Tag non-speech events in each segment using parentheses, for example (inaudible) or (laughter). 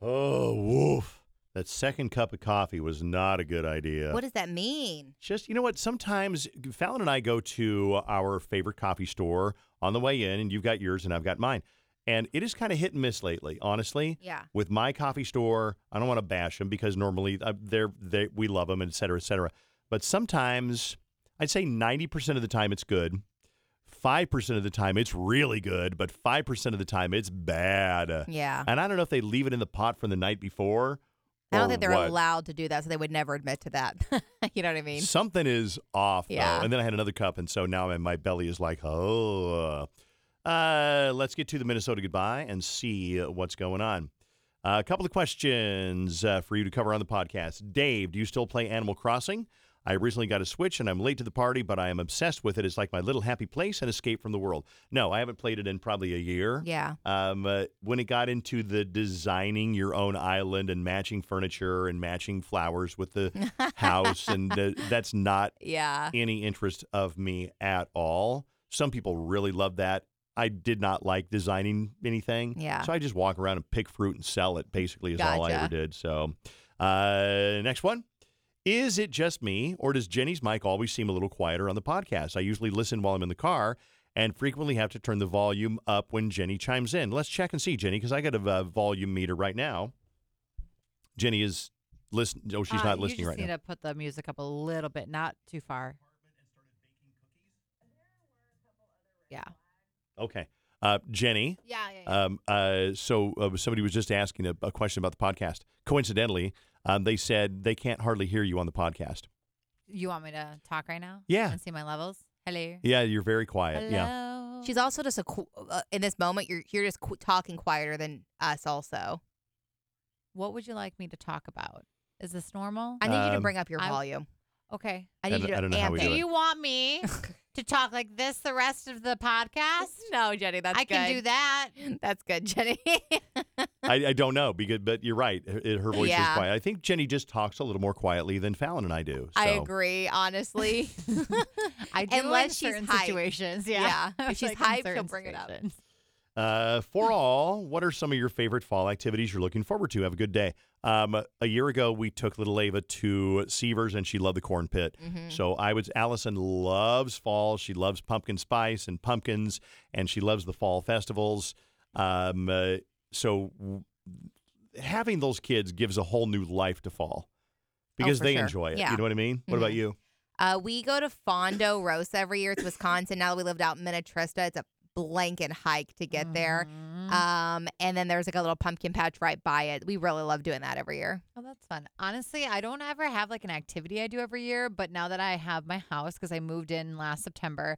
Oh, woof. That second cup of coffee was not a good idea. What does that mean? Just, you know what? Sometimes Fallon and I go to our favorite coffee store on the way in, and you've got yours and I've got mine. And it is kind of hit and miss lately, honestly. Yeah. With my coffee store, I don't want to bash them because normally uh, they're they we love them, et cetera, et cetera. But sometimes, I'd say ninety percent of the time it's good. Five percent of the time it's really good, but five percent of the time it's bad. Yeah. And I don't know if they leave it in the pot from the night before. I don't think they're what. allowed to do that, so they would never admit to that. (laughs) you know what I mean? Something is off, Yeah. though. And then I had another cup, and so now my belly is like, oh. Uh, let's get to the Minnesota goodbye and see what's going on. Uh, a couple of questions uh, for you to cover on the podcast. Dave, do you still play Animal Crossing? I recently got a Switch and I'm late to the party, but I am obsessed with it. It's like my little happy place and escape from the world. No, I haven't played it in probably a year. Yeah. Um, uh, when it got into the designing your own island and matching furniture and matching flowers with the (laughs) house, and the, that's not Yeah. any interest of me at all. Some people really love that. I did not like designing anything. Yeah. So I just walk around and pick fruit and sell it, basically, is all I ever did. So, uh, next one. Is it just me, or does Jenny's mic always seem a little quieter on the podcast? I usually listen while I'm in the car and frequently have to turn the volume up when Jenny chimes in. Let's check and see, Jenny, because I got a uh, volume meter right now. Jenny is listen. Oh, she's Uh, not you listening just right need now. to put the music up a little bit, not too far. Yeah. Okay. Uh, Jenny. Yeah, yeah, Um, uh, so uh, somebody was just asking a, a question about the podcast. Coincidentally, um, they said they can't hardly hear you on the podcast. You want me to talk right now? Yeah. And see my levels? Hello. Yeah, you're very quiet. Hello. Yeah. She's also just a qu- uh, in this moment. You're you're just qu- talking quieter than us. Also, What would you like me to talk about? Is this normal? I need you to Um, bring up your I- volume. okay. I I need don't- you to I don't know how amp we it. do Do it. you want me (laughs) to talk like this the rest of the podcast? No, Jenny, that's I can do that. (laughs) That's good, Jenny. (laughs) I, I don't know, because, but you're right. Her, her voice Yeah. is quiet. I think Jenny just talks a little more quietly than Fallon and I do. I agree, honestly. (laughs) I do Unless in she's certain hyped. situations. Yeah. Yeah. If she's Like hyped, she'll bring it up. Uh, for all, what are some of your favorite fall activities you're looking forward to? Have a good day. Um, a year ago, we took little Ava to Sever's, and she loved the corn pit. Mhm. So I was. Allison loves fall. She loves pumpkin spice and pumpkins, and she loves the fall festivals. Um, uh, so w- having those kids gives a whole new life to fall because for they sure. enjoy it. Yeah. You know what I mean? What about Mhm. you? Uh, we go to Fondo Rosa every year. It's Wisconsin. Now that we lived out in Minnetrista, it's a blanket hike to get there. Mhm. Um, and then there's like a little pumpkin patch right by it. We really love doing that every year. Oh, that's fun. Honestly, I don't ever have like an activity I do every year, but now that I have my house because I moved in last September,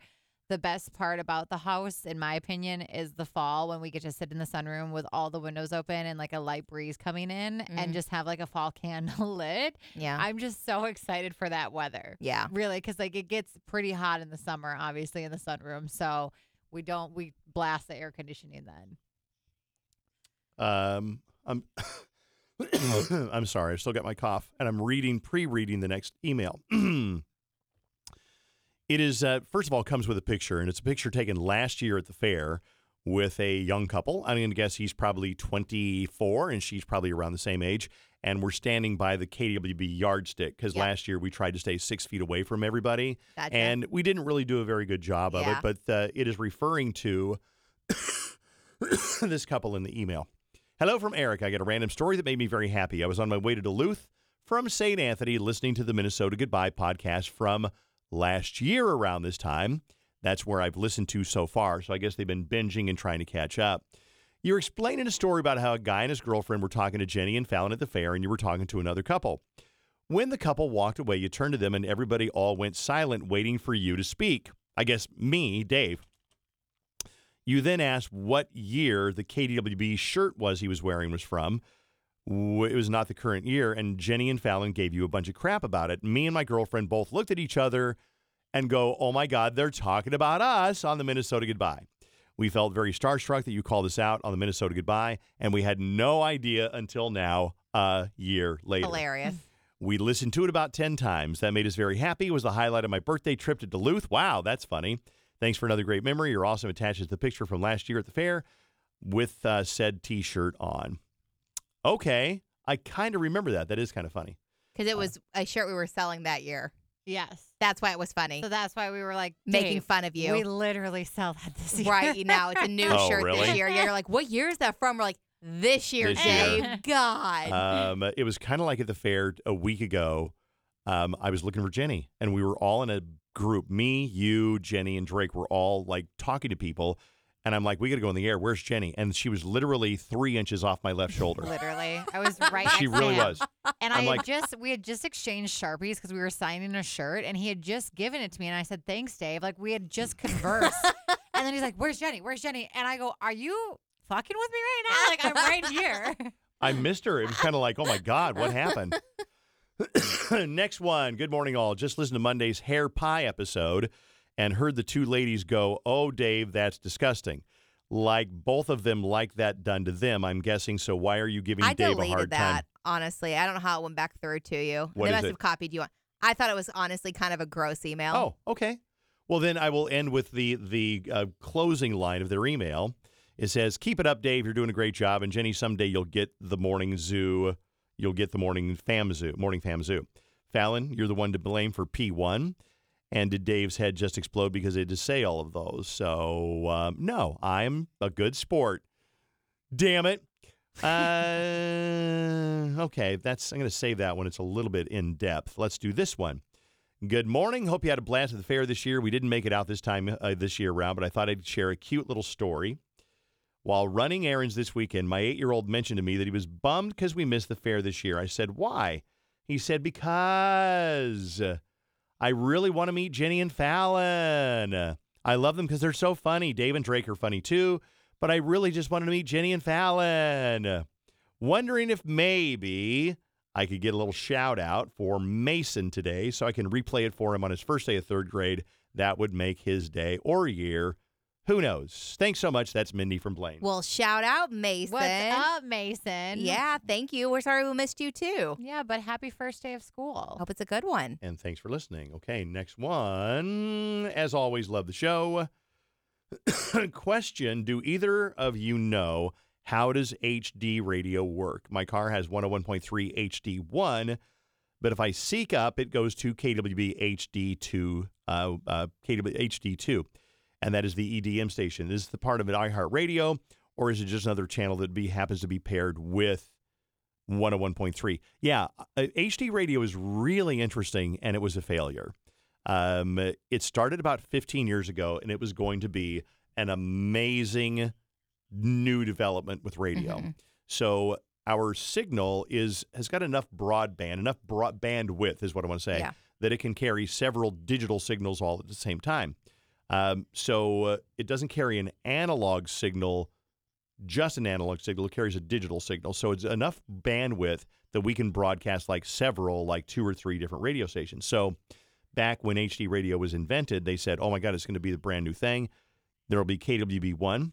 the best part about the house, in my opinion, is the fall when we get to sit in the sunroom with all the windows open and like a light breeze coming in Mhm. and just have like a fall (laughs) candle lit. Yeah. I'm just so excited for that weather. yeah. Really, because like it gets pretty hot in the summer, obviously in the sunroom. So we don't we blast the air conditioning then. Um, I'm (coughs) I'm sorry. I still got my cough, and I'm reading pre-reading the next email. (clears throat) it is uh, first of all comes with a picture, and it's a picture taken last year at the fair with a young couple. I'm going to guess he's probably 24, and she's probably around the same age. And we're standing by the KWB yardstick because Yeah. last year we tried to stay six feet away from everybody, Gotcha. and we didn't really do a very good job of it. But uh, it is referring to (coughs) this couple in the email. Hello from Eric. I got a random story that made me very happy. I was on my way to Duluth from St. Anthony listening to the Minnesota Goodbye podcast from last year around this time. That's where I've listened to so far. So I guess they've been binging and trying to catch up. You're explaining a story about how a guy and his girlfriend were talking to Jenny and Fallon at the fair, and you were talking to another couple. When the couple walked away, you turned to them, and everybody all went silent, waiting for you to speak. I guess me, Dave. You then asked what year the KDWB shirt was he was wearing was from. it was not the current year, and Jenny and Fallon gave you a bunch of crap about it. Me and my girlfriend both looked at each other and go, "Oh my God, they're talking about us on the Minnesota Goodbye." We felt very starstruck that you called us out on the Minnesota Goodbye, and we had no idea until now, a year later. Hilarious. We listened to it about 10 times. That made us very happy. It was the highlight of my birthday trip to Duluth. Wow, that's funny. Thanks for another great memory. Your awesome attaches the picture from last year at the fair with uh, said t shirt on. Okay. I kind of remember that. That is kind of funny. Because it was a shirt we were selling that year. Yes. That's why it was funny. So that's why we were like Making "Dave, fun of you. We literally sell that this year. Right now, it's a new (laughs) Oh, shirt really? this year. You're like, what year is that from? We're like, this year, This year. God. Um, it was kind of like at the fair a week ago. Um, I was looking for Jenny, and we were all in a group. Me, you, Jenny, and Drake were all like talking to people. And I'm like, we got to go in the air. Where's Jenny? And she was literally three inches off my left shoulder. Literally, I was right. she really him. was. And I'm I like- just we had just exchanged sharpies because we were signing a shirt, and he had just given it to me, and I said, "Thanks, Dave." Like we had just conversed, (laughs) and then he's like, "Where's Jenny? Where's Jenny?" And I go, "Are you fucking with me right now? Like I'm right here." (laughs) I missed her. It was kind of like, oh my God, what happened? (coughs) Next one. Good morning, all. Just listen to Monday's hair pie episode and heard the two ladies go, oh, Dave, that's disgusting. Like both of them like that done to them, I'm guessing. So why are you giving I Dave a hard that, time? honestly. I don't know how it went back through to you. What they is must it? have copied you on. I thought it was honestly kind of a gross email. Oh, okay. Well, then I will end with the the uh, closing line of their email. It says, "Keep it up, Dave. You're doing a great job, and Jenny, someday you'll get the morning zoo. You'll get the morning fam zoo. Morning fam zoo. Fallon, you're the one to blame for P1. And did Dave's head just explode because they had to say all of those? So um, no, I'm a good sport. Damn it. Uh, (laughs) okay, that's I'm going to save that one. It's a little bit in depth. Let's do this one. Good morning. Hope you had a blast at the fair this year. We didn't make it out this time uh, this year around, but I thought I'd share a cute little story. While running errands this weekend, my eight-year-old mentioned to me that he was bummed because we missed the fair this year. I said, "Why?" He said, "Because I really want to meet Jenny and Fallon. I love them because they're so funny. Dave and Drake are funny too, but I really just wanted to meet Jenny and Fallon. Wondering if maybe I could get a little shout out for Mason today so I can replay it for him on his first day of third grade. That would make his day or year. Who knows? Thanks so much. That's Mindy from Blaine. Well, shout out, Mason. What's up, Mason? Yeah, thank you. We're sorry we missed you too. Yeah, but happy first day of school. Hope it's a good one. And thanks for listening. Okay, next one. As always, love the show. (coughs) Question Do either of you know how does HD radio work? My car has 101.3 HD1, but if I seek up, it goes to KWB HD2, uh, uh, KW HD2, and that is the EDM station. Is this the part of an iHeartRadio, or is it just another channel that be happens to be paired with 101.3. Yeah, uh, HD radio is really interesting, and it was a failure. Um, it started about 15 years ago, and it was going to be an amazing new development with radio. So our signal is has got enough broadband, enough broad bandwidth is what I want to say, Yeah. that it can carry several digital signals all at the same time. Um, so uh, it doesn't carry an analog signal just an analog signal. It carries a digital signal. So it's enough bandwidth that we can broadcast like several, like two or three different radio stations. So back when HD radio was invented, they said, oh my God, it's going to be the brand new thing. There will be KWB1,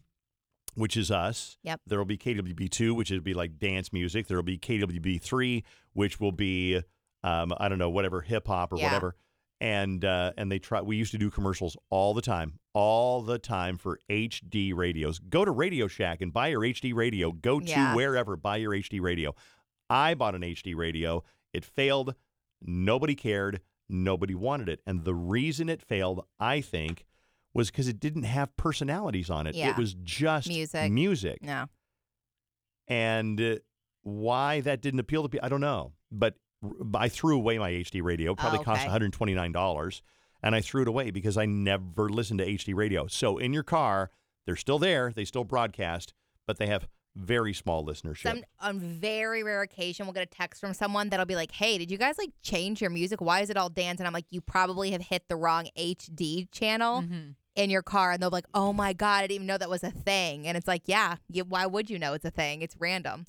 which is us. Yep. There will be KWB2, which would be like dance music. There will be KWB3, which will be, um, I don't know, whatever, hip hop or Yeah. whatever. And uh, and they try. We used to do commercials all the time, all the time for HD radios. Go to Radio Shack and buy your HD radio. Go to Yeah. wherever, buy your HD radio. I bought an HD radio. It failed. Nobody cared. Nobody wanted it. And the reason it failed, I think, was because it didn't have personalities on it. Yeah. It was just Music. Music. No. And uh, why that didn't appeal to people, I don't know. But I threw away my HD radio. It probably Oh, cost $129. And I threw it away because I never listened to HD radio. So in your car, they're still there. They still broadcast, but they have very small listenership. Some on very rare occasion we'll get a text from someone that'll be like, "Hey, did you guys like change your music? Why is it all dance?" And I'm like, "You probably have hit the wrong HD channel Mhm. in your car." And they'll be like, "Oh my god, I didn't even know that was a thing." And it's like, "Yeah, you, why would you know it's a thing? It's random."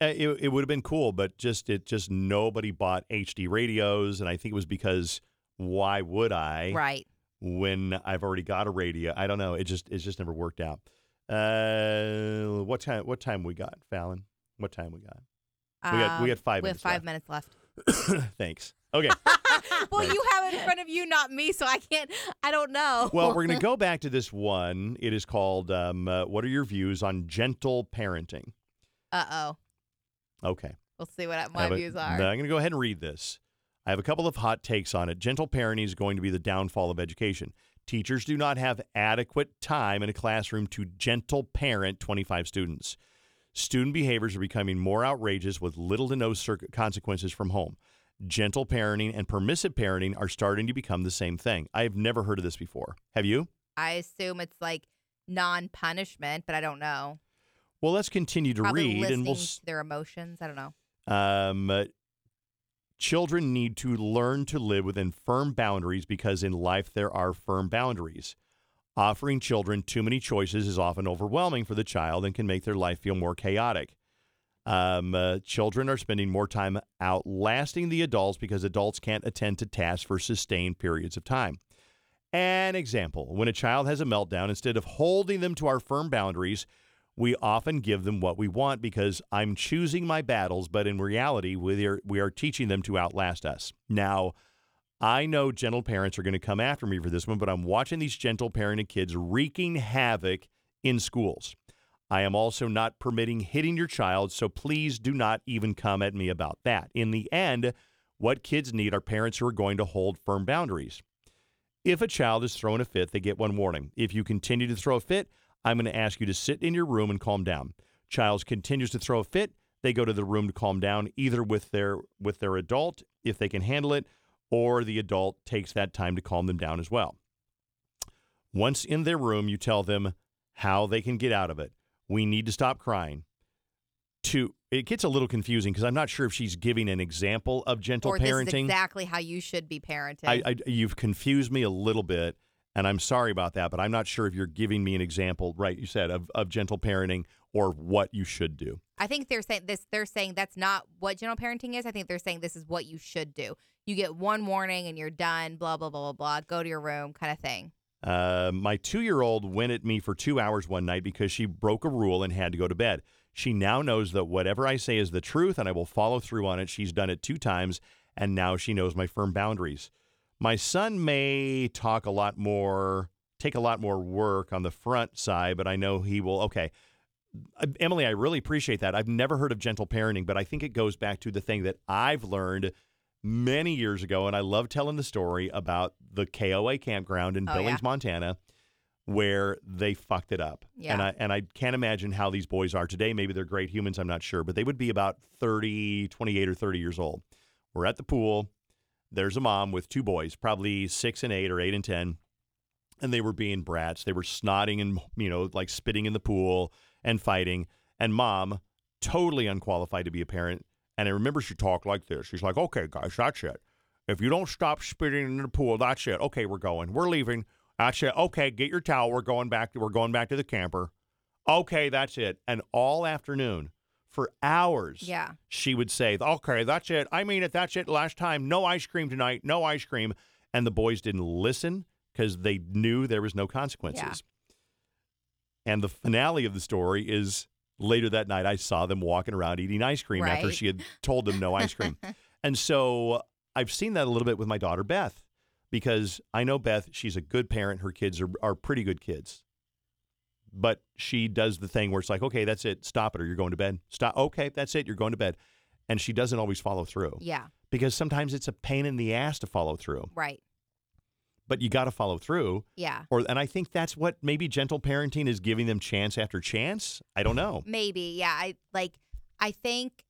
Uh, it, it would have been cool, but just it just nobody bought HD radios, and I think it was because why would I? Right. When I've already got a radio, I don't know. It just it just never worked out. Uh, what time? What time we got, Fallon? What time we got? We got- we Um, got five We have five left. minutes left. (coughs) Thanks. Okay. (laughs) well, you have it in front of you, not me, so I can't. I don't know. well, we're going to go back to this one. It is called um, uh, "What are your views on gentle parenting?" Uh oh. Okay. We'll see what my a- views are. I'm going to go ahead and read this. I have a couple of hot takes on it. Gentle parenting is going to be the downfall of education. Teachers do not have adequate time in a classroom to gentle parent 25 students. Student behaviors are becoming more outrageous with little to no consequences from home. Gentle parenting and permissive parenting are starting to become the same thing. I have never heard of this before. Have you? I assume it's like non-punishment, but I don't know. Well, let's continue to Probably read and we'll s- their emotions. I don't know. Um, uh, children need to learn to live within firm boundaries because in life there are firm boundaries. Offering children too many choices is often overwhelming for the child and can make their life feel more chaotic. Um, uh, children are spending more time outlasting the adults because adults can't attend to tasks for sustained periods of time. An example when a child has a meltdown, instead of holding them to our firm boundaries, we often give them what we want because I'm choosing my battles, but in reality, we are, we are teaching them to outlast us. Now, I know gentle parents are going to come after me for this one, but I'm watching these gentle parenting kids wreaking havoc in schools. I am also not permitting hitting your child, so please do not even come at me about that. In the end, what kids need are parents who are going to hold firm boundaries. If a child is throwing a fit, they get one warning. If you continue to throw a fit, I'm going to ask you to sit in your room and calm down. Child continues to throw a fit, they go to the room to calm down, either with their with their adult if they can handle it, or the adult takes that time to calm them down as well. Once in their room, you tell them how they can get out of it. We need to stop crying. To it gets a little confusing because I'm not sure if she's giving an example of gentle or parenting. exactly how you should be parenting. I, I, you've confused me a little bit, and I'm sorry about that. But I'm not sure if you're giving me an example, right? You said of, of gentle parenting or what you should do. I think they're saying this. They're saying that's not what gentle parenting is. I think they're saying this is what you should do. You get one warning and you're done. Blah blah blah blah blah. Go to your room, kind of thing. Uh, my two year old went at me for two hours one night because she broke a rule and had to go to bed. She now knows that whatever I say is the truth and I will follow through on it. She's done it two times and now she knows my firm boundaries. My son may talk a lot more, take a lot more work on the front side, but I know he will. Okay. Uh, Emily, I really appreciate that. I've never heard of gentle parenting, but I think it goes back to the thing that I've learned many years ago, and I love telling the story about the KOA campground in Oh, Billings, yeah. Montana, where they fucked it up. Yeah. And I and I can't imagine how these boys are today. Maybe they're great humans, I'm not sure, but they would be about 30, 28 or 30 years old. We're at the pool. There's a mom with two boys, probably 6 and 8 or 8 and 10. And they were being brats. They were snotting and, you know, like spitting in the pool and fighting. And mom, totally unqualified to be a parent. And I remember she talked like this. She's like, okay, guys, that's it. If you don't stop spitting in the pool, that's it. Okay, we're going. We're leaving. That's it. Okay, get your towel. We're going back. To, We're going back to the camper. Okay, that's it. And all afternoon, for hours, Yeah. she would say, okay, that's it. I mean it. That's it. Last time. No ice cream tonight. No ice cream. And the boys didn't listen because they knew there was no consequences. And the finale of the story is later that night, I saw them walking around eating ice cream after she had told them no ice cream. (laughs) and so I've seen that a little bit with my daughter, Beth, because I know Beth, she's a good parent. Her kids are, are pretty good kids. But she does the thing where it's like, okay, that's it. Stop it or you're going to bed. Stop. Okay, that's it. You're going to bed. And she doesn't always follow through Yeah. because sometimes it's a pain in the ass to follow through, Right. but you got to follow through. Yeah. Or, and I think that's what maybe gentle parenting is giving them chance after chance. I don't know. Maybe. Yeah. I like. I think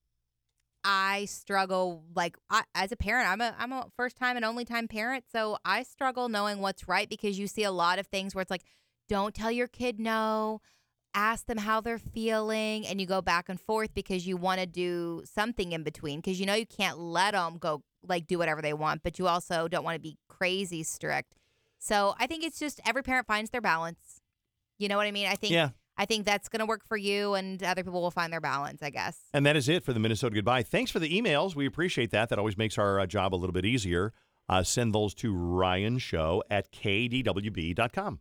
I struggle like I, as a parent. I'm a I'm a first time and only time parent, so I struggle knowing what's right because you see a lot of things where it's like, don't tell your kid no. Ask them how they're feeling, and you go back and forth because you want to do something in between because you know you can't let them go like do whatever they want, but you also don't want to be crazy strict. So I think it's just every parent finds their balance. You know what I mean? I think Yeah. I think that's going to work for you, and other people will find their balance, I guess. And that is it for the Minnesota Goodbye. Thanks for the emails. We appreciate that. That always makes our uh, job a little bit easier. Uh, send those to Ryan Show at kdwb.com.